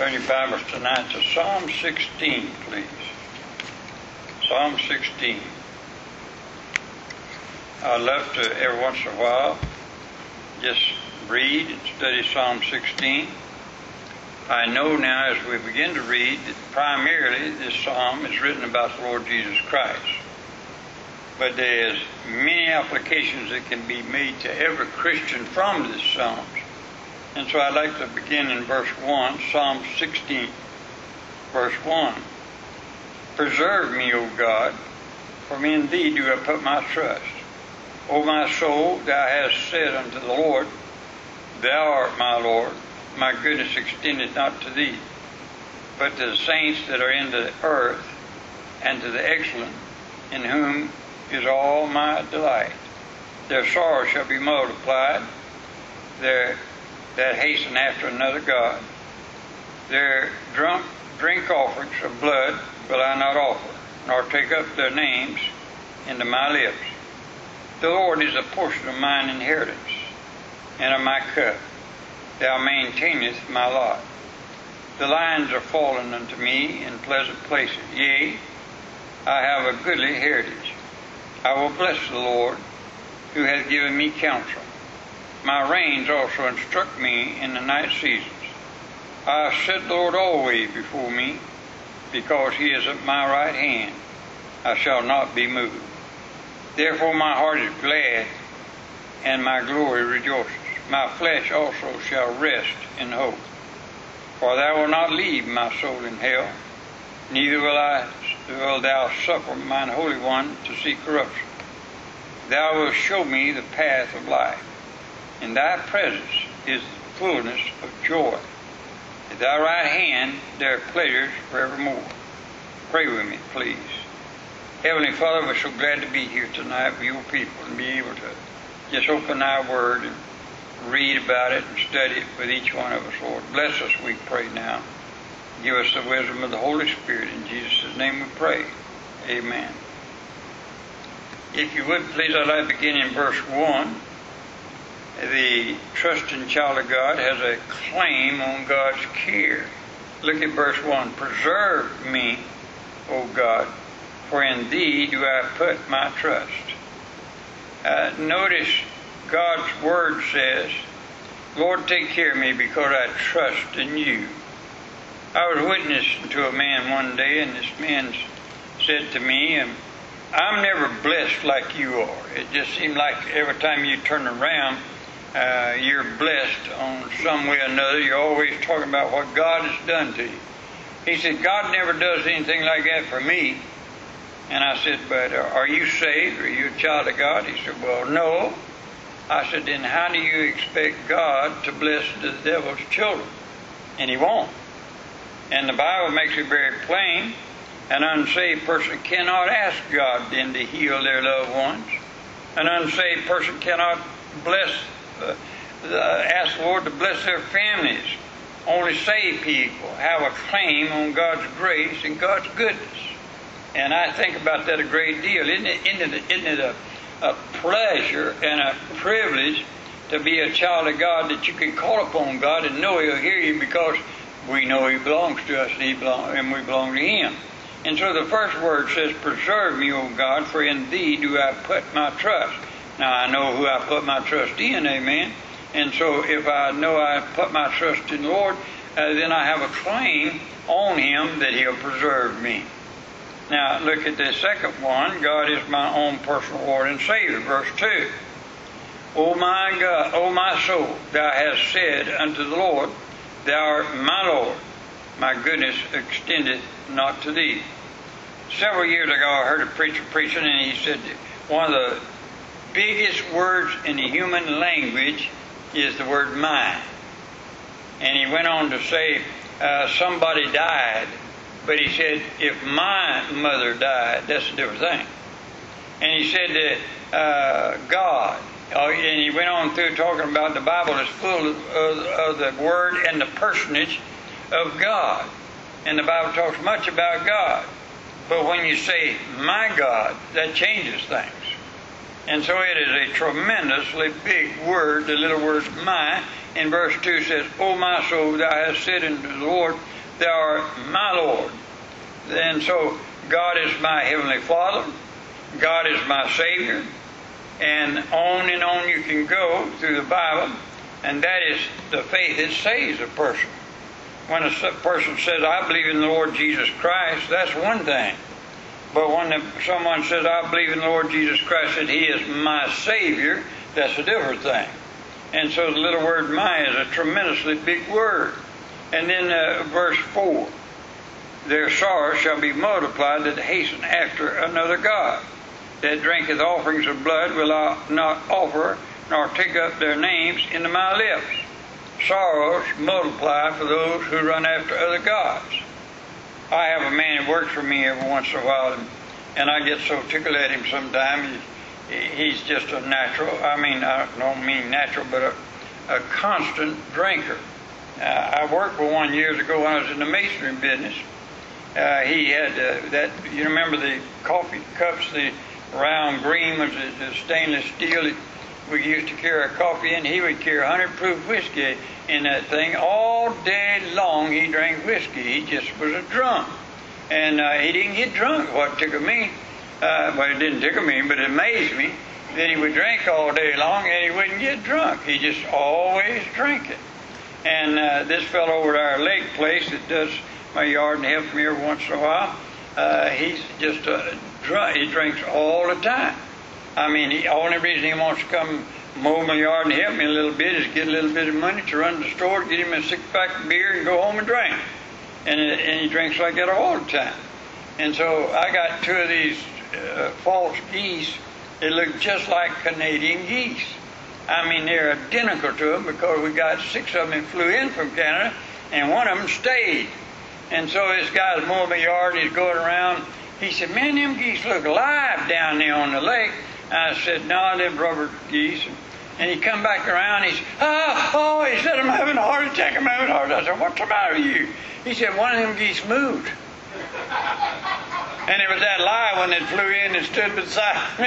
Turn your Bibles tonight to Psalm 16, please. Psalm 16. I love to every once in a while just read and study Psalm 16. I know now as we begin to read that primarily this psalm is written about the Lord Jesus Christ. But there's many applications that can be made to every Christian from this psalm. And so I'd like to begin in verse 1, Psalm 16, verse 1. Preserve me, O God, for in thee do I put my trust. O my soul, thou hast said unto the Lord, Thou art my Lord, my goodness extended not to thee, but to the saints that are in the earth, and to the excellent, in whom is all my delight. Their sorrow shall be multiplied, their that hasten after another God. Their drunk drink offerings of blood will I not offer, nor take up their names into my lips. The Lord is a portion of mine inheritance, and of my cup. Thou maintainest my lot. The lions are fallen unto me in pleasant places. Yea, I have a goodly heritage. I will bless the Lord, who hath given me counsel. My reins also instruct me in the night seasons. I set the Lord always before me, because he is at my right hand. I shall not be moved. Therefore my heart is glad, and my glory rejoices. My flesh also shall rest in hope. For thou wilt not leave my soul in hell, neither will I will thou suffer mine holy one to see corruption. Thou wilt show me the path of life. In thy presence is the fullness of joy. At thy right hand there are pleasures forevermore. Pray with me, please. Heavenly Father, we're so glad to be here tonight with your people and be able to just open our word and read about it and study it with each one of us, Lord. Bless us, we pray now. Give us the wisdom of the Holy Spirit. In Jesus' name we pray. Amen. If you would, please, I'd like to begin in verse 1 the trusting child of God has a claim on God's care. Look at verse 1 Preserve me, O God, for in thee do I put my trust. Uh, notice God's word says, Lord, take care of me because I trust in you. I was witnessing to a man one day, and this man said to me, I'm never blessed like you are. It just seemed like every time you turn around, uh, you're blessed on some way or another. You're always talking about what God has done to you. He said, God never does anything like that for me. And I said, But are you saved? Are you a child of God? He said, Well, no. I said, Then how do you expect God to bless the devil's children? And he won't. And the Bible makes it very plain an unsaved person cannot ask God then to heal their loved ones. An unsaved person cannot bless uh, ask the Lord to bless their families. Only saved people have a claim on God's grace and God's goodness. And I think about that a great deal. Isn't it, isn't it, isn't it a, a pleasure and a privilege to be a child of God that you can call upon God and know He'll hear you because we know He belongs to us and, he belong, and we belong to Him. And so the first word says, Preserve me, O God, for in Thee do I put my trust. Now I know who I put my trust in, amen. And so if I know I put my trust in the Lord, uh, then I have a claim on Him that He'll preserve me. Now look at the second one. God is my own personal Lord and Savior. Verse 2. O my God, O my soul, thou hast said unto the Lord, Thou art my Lord. My goodness extended not to thee. Several years ago, I heard a preacher preaching, and he said one of the biggest words in the human language is the word mine. And he went on to say, uh, somebody died, but he said, if my mother died, that's a different thing. And he said that uh, God, uh, and he went on through talking about the Bible is full of, of, of the word and the personage of God. And the Bible talks much about God. But when you say, my God, that changes things. And so it is a tremendously big word, the little word my, in verse 2 says, O my soul, thou hast said unto the Lord, Thou art my Lord. And so God is my Heavenly Father. God is my Savior. And on and on you can go through the Bible. And that is the faith that saves a person. When a person says, I believe in the Lord Jesus Christ, that's one thing. But when someone says, I believe in the Lord Jesus Christ, that He is my Savior, that's a different thing. And so the little word my is a tremendously big word. And then uh, verse 4 Their sorrow shall be multiplied that hasten after another God. That drinketh offerings of blood will I not offer, nor take up their names into my lips. Sorrows multiply for those who run after other gods. I have a man who works for me every once in a while, and, and I get so tickled at him sometimes. He, he's just a natural, I mean, I don't mean natural, but a, a constant drinker. Uh, I worked with one years ago when I was in the masonry business. Uh, he had uh, that, you remember the coffee cups, the round green was the, stainless steel we used to carry our coffee in. He would carry 100 proof whiskey in that thing all day long. He drank whiskey. He just was a drunk. And uh, he didn't get drunk. What tickled me, uh, well, it didn't tickle me, but it amazed me that he would drink all day long and he wouldn't get drunk. He just always drank it. And uh, this fellow over at our lake place that does my yard and helps me every once in a while, uh, he's just a drunk. He drinks all the time. I mean, the only reason he wants to come mow my yard and help me a little bit is get a little bit of money to run to the store, get him a six pack of beer, and go home and drink. And, and he drinks like that all the time. And so I got two of these uh, false geese. They look just like Canadian geese. I mean, they're identical to them because we got six of them that flew in from Canada, and one of them stayed. And so this guy's mowing my yard, he's going around. He said, Man, them geese look alive down there on the lake. I said, No, them rubber geese. And he come back around. He said, oh, oh, he said, I'm having a heart attack. I'm having a heart attack. I said, What's the matter with you? He said, One of them geese moved. And it was that when it flew in and stood beside me.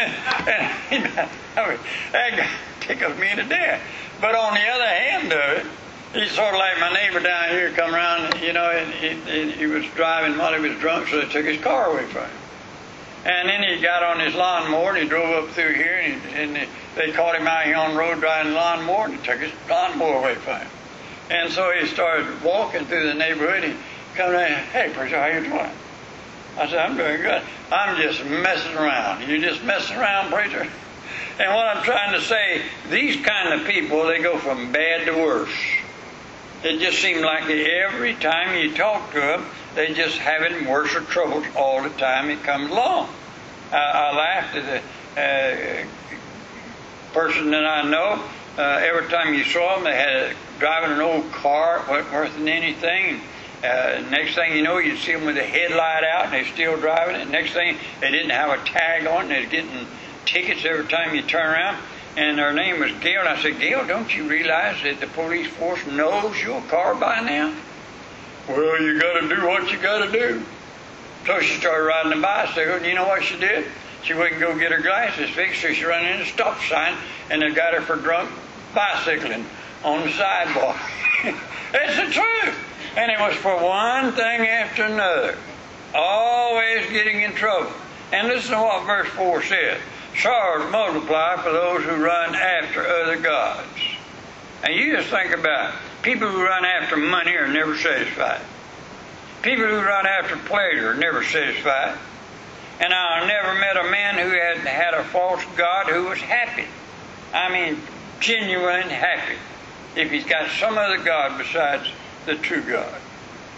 And he, I mean, that guy tickles me to death. But on the other hand of it, he's sort of like my neighbor down here come around, you know, and he, he was driving while he was drunk, so they took his car away from him. And then he got on his lawnmower and he drove up through here and, he, and they caught him out here on the road driving lawnmower and he took his lawnmower away from him. And so he started walking through the neighborhood and he come in, hey, preacher, how you doing? I said, I'm doing good. I'm just messing around. You just messing around, preacher? And what I'm trying to say, these kind of people, they go from bad to worse. It just seems like every time you talk to them, they just having worse troubles all the time it comes along. I, I laughed at the uh, person that I know. Uh, every time you saw them, they had a, driving an old car, wasn't worth anything. Uh, next thing you know, you'd see them with the headlight out, and they're still driving it. Next thing, they didn't have a tag on, they're getting tickets every time you turn around. And her name was Gail. And I said, Gail, don't you realize that the police force knows your car by now? Well, you got to do what you got to do. So she started riding a bicycle, and you know what she did? She wouldn't go get her glasses fixed, so she ran into a stop sign, and they got her for drunk bicycling on the sidewalk. it's the truth. And it was for one thing after another. Always getting in trouble. And listen to what verse 4 says. Sorrows multiply for those who run after other gods. And you just think about it. People who run after money are never satisfied. People who run after pleasure are never satisfied. And I never met a man who had had a false God who was happy. I mean, genuine happy. If he's got some other God besides the true God.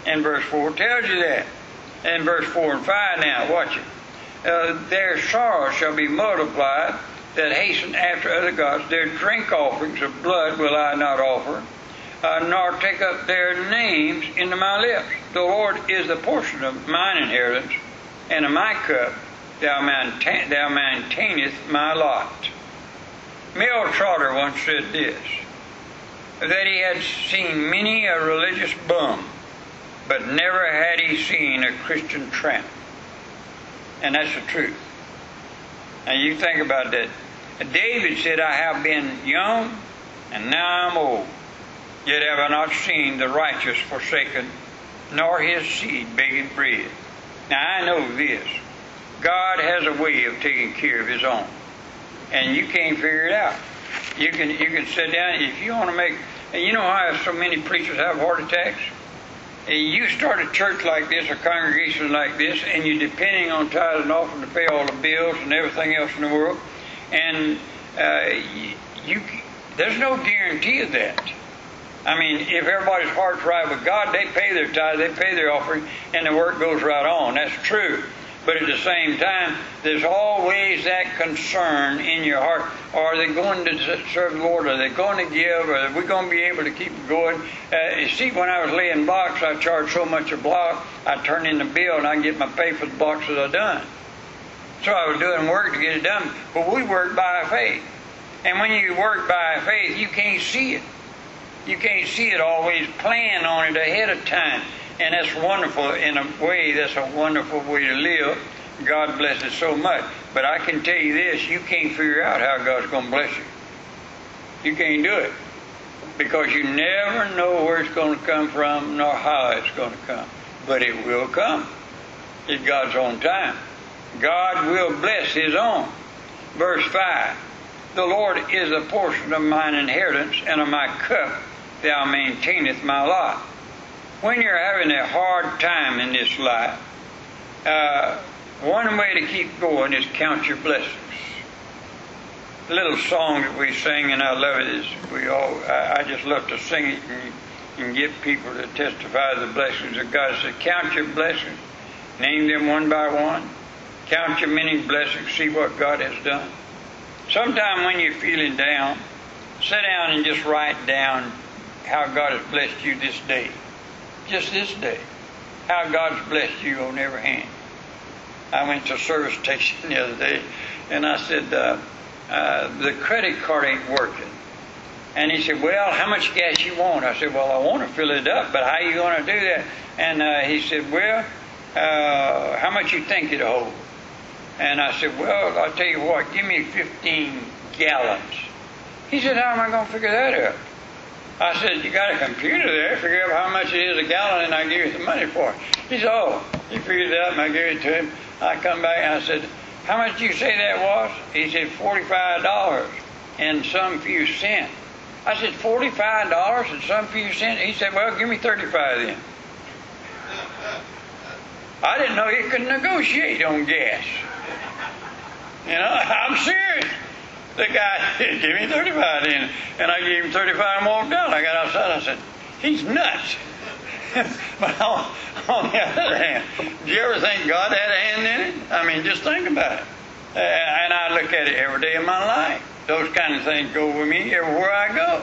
And verse 4 tells you that. And verse 4 and 5 now, watch it. Uh, their sorrow shall be multiplied that hasten after other gods. Their drink offerings of blood will I not offer uh, nor take up their names into my lips. The Lord is the portion of mine inheritance, and of my cup thou, maintain, thou maintainest my lot. Mel Trotter once said this that he had seen many a religious bum, but never had he seen a Christian tramp. And that's the truth. And you think about that. David said, I have been young, and now I'm old Yet have I not seen the righteous forsaken, nor his seed begging bread. Now I know this. God has a way of taking care of his own. And you can't figure it out. You can you can sit down if you want to make and you know how so many preachers have heart attacks? And you start a church like this, a congregation like this, and you're depending on tithes and offering to pay all the bills and everything else in the world, and uh, you, you there's no guarantee of that. I mean, if everybody's heart's right with God, they pay their tithe, they pay their offering, and the work goes right on. That's true. But at the same time, there's always that concern in your heart. Are they going to serve the Lord? Are they going to give? Are we going to be able to keep going? Uh, you see, when I was laying blocks, I charged so much a block, I turn in the bill and I get my pay for the blocks that I done. So I was doing work to get it done. But we work by faith. And when you work by faith, you can't see it. You can't see it always. Plan on it ahead of time. And that's wonderful in a way, that's a wonderful way to live. God bless it so much. But I can tell you this you can't figure out how God's going to bless you. You can't do it. Because you never know where it's going to come from nor how it's going to come. But it will come. It's God's own time. God will bless His own. Verse 5 The Lord is a portion of mine inheritance, and of my cup thou maintaineth my lot. When you're having a hard time in this life, uh, one way to keep going is count your blessings. A little song that we sing, and I love it, is we all, I, I just love to sing it and, and get people to testify the blessings of God. Say, count your blessings, name them one by one, count your many blessings, see what God has done. Sometime when you're feeling down, sit down and just write down how God has blessed you this day. Just this day. How God's blessed you on every hand. I went to a service station the other day and I said, uh, uh, the credit card ain't working. And he said, well, how much gas you want? I said, well, I want to fill it up, but how you going to do that? And uh, he said, well, uh, how much you think it'll hold? And I said, well, I'll tell you what, give me 15 gallons. He said, how am I going to figure that out? I said, you got a computer there, figure out how much it is a gallon and I give you the money for it. He said, oh, he figured it out and I gave it to him. I come back and I said, how much did you say that was? He said, $45 and some few cents. I said, $45 and some few cents? He said, well, give me 35 then. I didn't know you could negotiate on gas. You know, I'm serious. The guy gave me 35 then. And I gave him 35 and walked out. I got outside. I said, he's nuts. but on, on, the other hand, do you ever think God had a hand in it? I mean, just think about it. Uh, and I look at it every day of my life. Those kind of things go with me everywhere I go.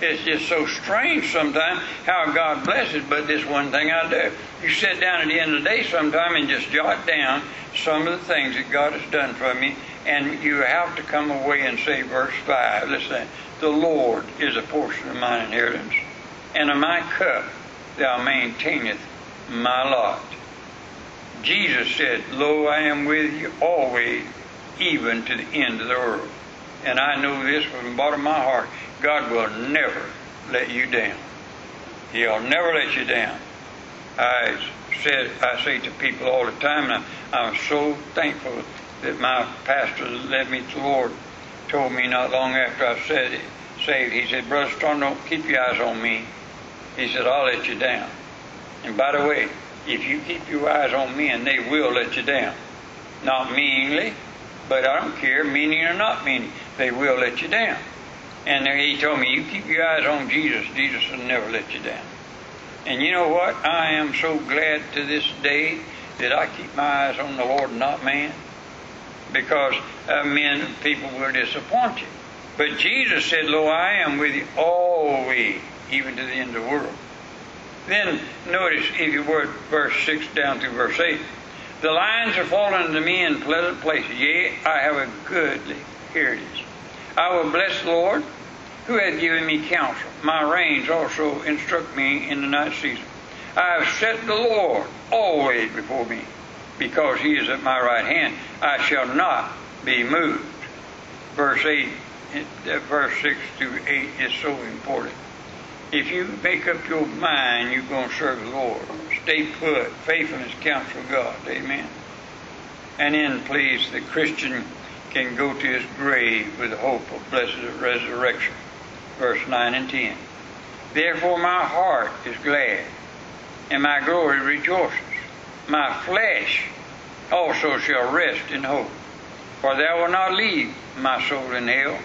It's just so strange sometimes how God blesses, but this one thing I do. You sit down at the end of the day sometime and just jot down some of the things that God has done for me, and you have to come away and say, verse 5, listen, the Lord is a portion of mine inheritance, and of my cup thou maintaineth my lot. Jesus said, Lo, I am with you always, even to the end of the world. And I know this from the bottom of my heart. God will never let you down. He'll never let you down. I said, I say to people all the time, and I'm so thankful that my pastor led me to the Lord told me not long after I said it, saved, he said, Brother Strong, don't keep your eyes on me. He said, I'll let you down. And by the way, if you keep your eyes on men, and they will let you down. Not meaningly, but I don't care, meaning or not meaning, they will let you down. And he told me, you keep your eyes on Jesus, Jesus will never let you down. And you know what? I am so glad to this day that I keep my eyes on the Lord not man. Because uh, men people will disappoint you. But Jesus said, Lo, I am with you always, even to the end of the world. Then notice, if you were verse 6 down through verse 8, the lines are fallen to me in pleasant places. Yea, I have a goodly heritage. I will bless the Lord, who hath given me counsel. My reins also instruct me in the night season. I have set the Lord always before me, because he is at my right hand. I shall not be moved. Verse 8, verse 6 through 8 is so important. If you make up your mind you're going to serve the Lord, stay put. Faithfulness counts for God. Amen. And then, please, the Christian can go to his grave with the hope of blessed resurrection. Verse 9 and 10. Therefore, my heart is glad, and my glory rejoices. My flesh also shall rest in hope. For thou wilt not leave my soul in hell,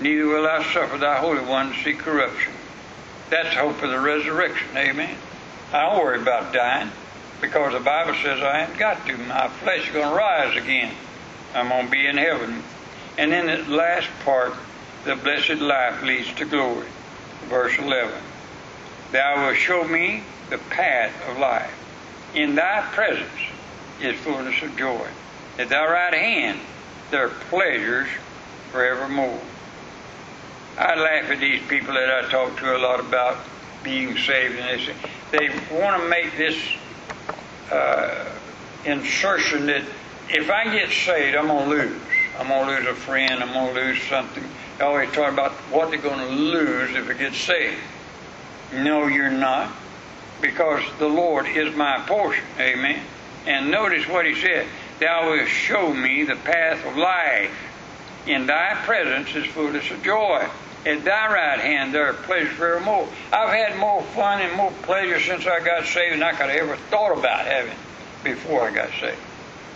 neither will I suffer thy Holy One to see corruption. That's hope of the resurrection. Amen. I don't worry about dying because the Bible says I ain't got to. My flesh is going to rise again. I'm going to be in heaven. And in the last part, the blessed life leads to glory. Verse 11. Thou wilt show me the path of life. In thy presence is fullness of joy. At thy right hand there are pleasures forevermore. I laugh at these people that I talk to a lot about being saved, and they say they want to make this uh, insertion that if I get saved, I'm going to lose. I'm going to lose a friend. I'm going to lose something. They always talk about what they're going to lose if they get saved. No, you're not, because the Lord is my portion. Amen. And notice what he said Thou wilt show me the path of life. In thy presence is fullness of joy. At thy right hand there are pleasures forevermore. I've had more fun and more pleasure since I got saved than I could have ever thought about having before I got saved.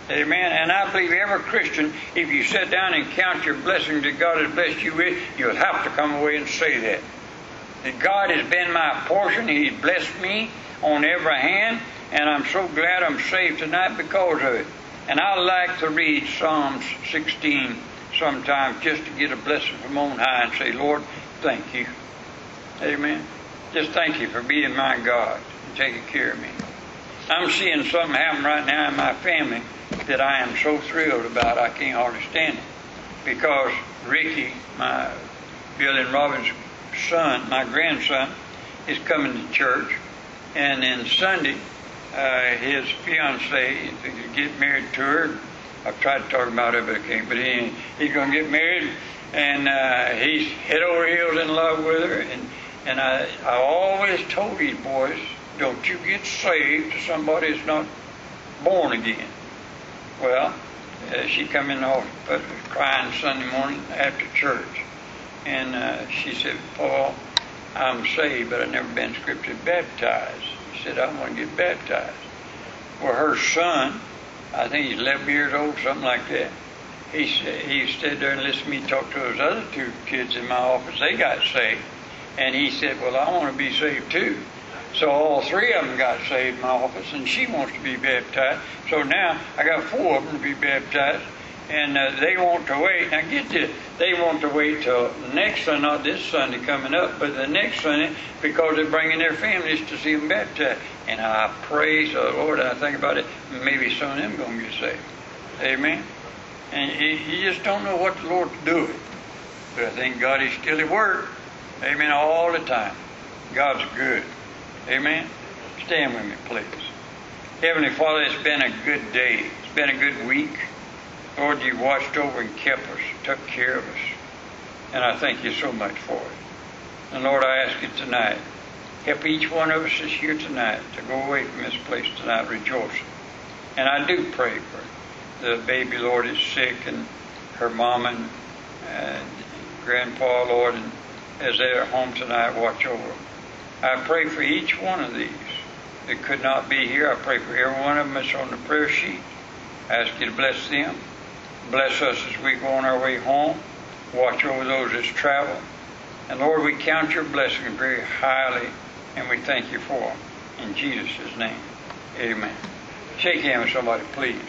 Amen. And I believe every Christian, if you sit down and count your blessings that God has blessed you with, you'll have to come away and say that. That God has been my portion. He's blessed me on every hand. And I'm so glad I'm saved tonight because of it. And I like to read Psalms 16 sometimes just to get a blessing from on high and say, Lord, thank you. Amen. Just thank you for being my God and taking care of me. I'm seeing something happen right now in my family that I am so thrilled about I can't hardly stand it. Because Ricky, my Bill and Robin's son, my grandson, is coming to church. And then Sunday, uh, his fiancee to get married to her. I've tried to talk about it, but I can't. But he, he's going to get married, and uh, he's head over heels in love with her. And and I I always told these boys, don't you get saved to somebody that's not born again. Well, uh, she come in the office, crying Sunday morning after church, and uh, she said, Paul, I'm saved, but I've never been scripturally baptized. He said, I want to get baptized. Well, her son, I think he's 11 years old, something like that. He said, he stood there and listened to me talk to those other two kids in my office. They got saved. And he said, well, I want to be saved too. So all three of them got saved in my office, and she wants to be baptized. So now I got four of them to be baptized, and uh, they want to wait. Now get this, they want to wait till next Sunday, not this Sunday coming up, but the next Sunday, because they're bringing their families to see them baptized. And I praise the Lord. And I think about it. Maybe some of them going to get saved. Amen. And you just don't know what the Lord's doing. But I think God is still at work. Amen. All the time. God's good. Amen. Stand with me, please. Heavenly Father, it's been a good day. It's been a good week. Lord, you watched over and kept us, took care of us. And I thank you so much for it. And Lord, I ask you tonight, help each one of us that's here tonight to go away from this place tonight rejoicing. And I do pray for the baby, Lord, is sick, and her mom and, and grandpa, Lord, and as they're home tonight, watch over them. I pray for each one of these that could not be here. I pray for every one of them that's on the prayer sheet. I ask you to bless them. Bless us as we go on our way home. Watch over those that travel. And Lord, we count your blessings very highly, and we thank you for them. In Jesus' name, amen. Shake hands with somebody, please.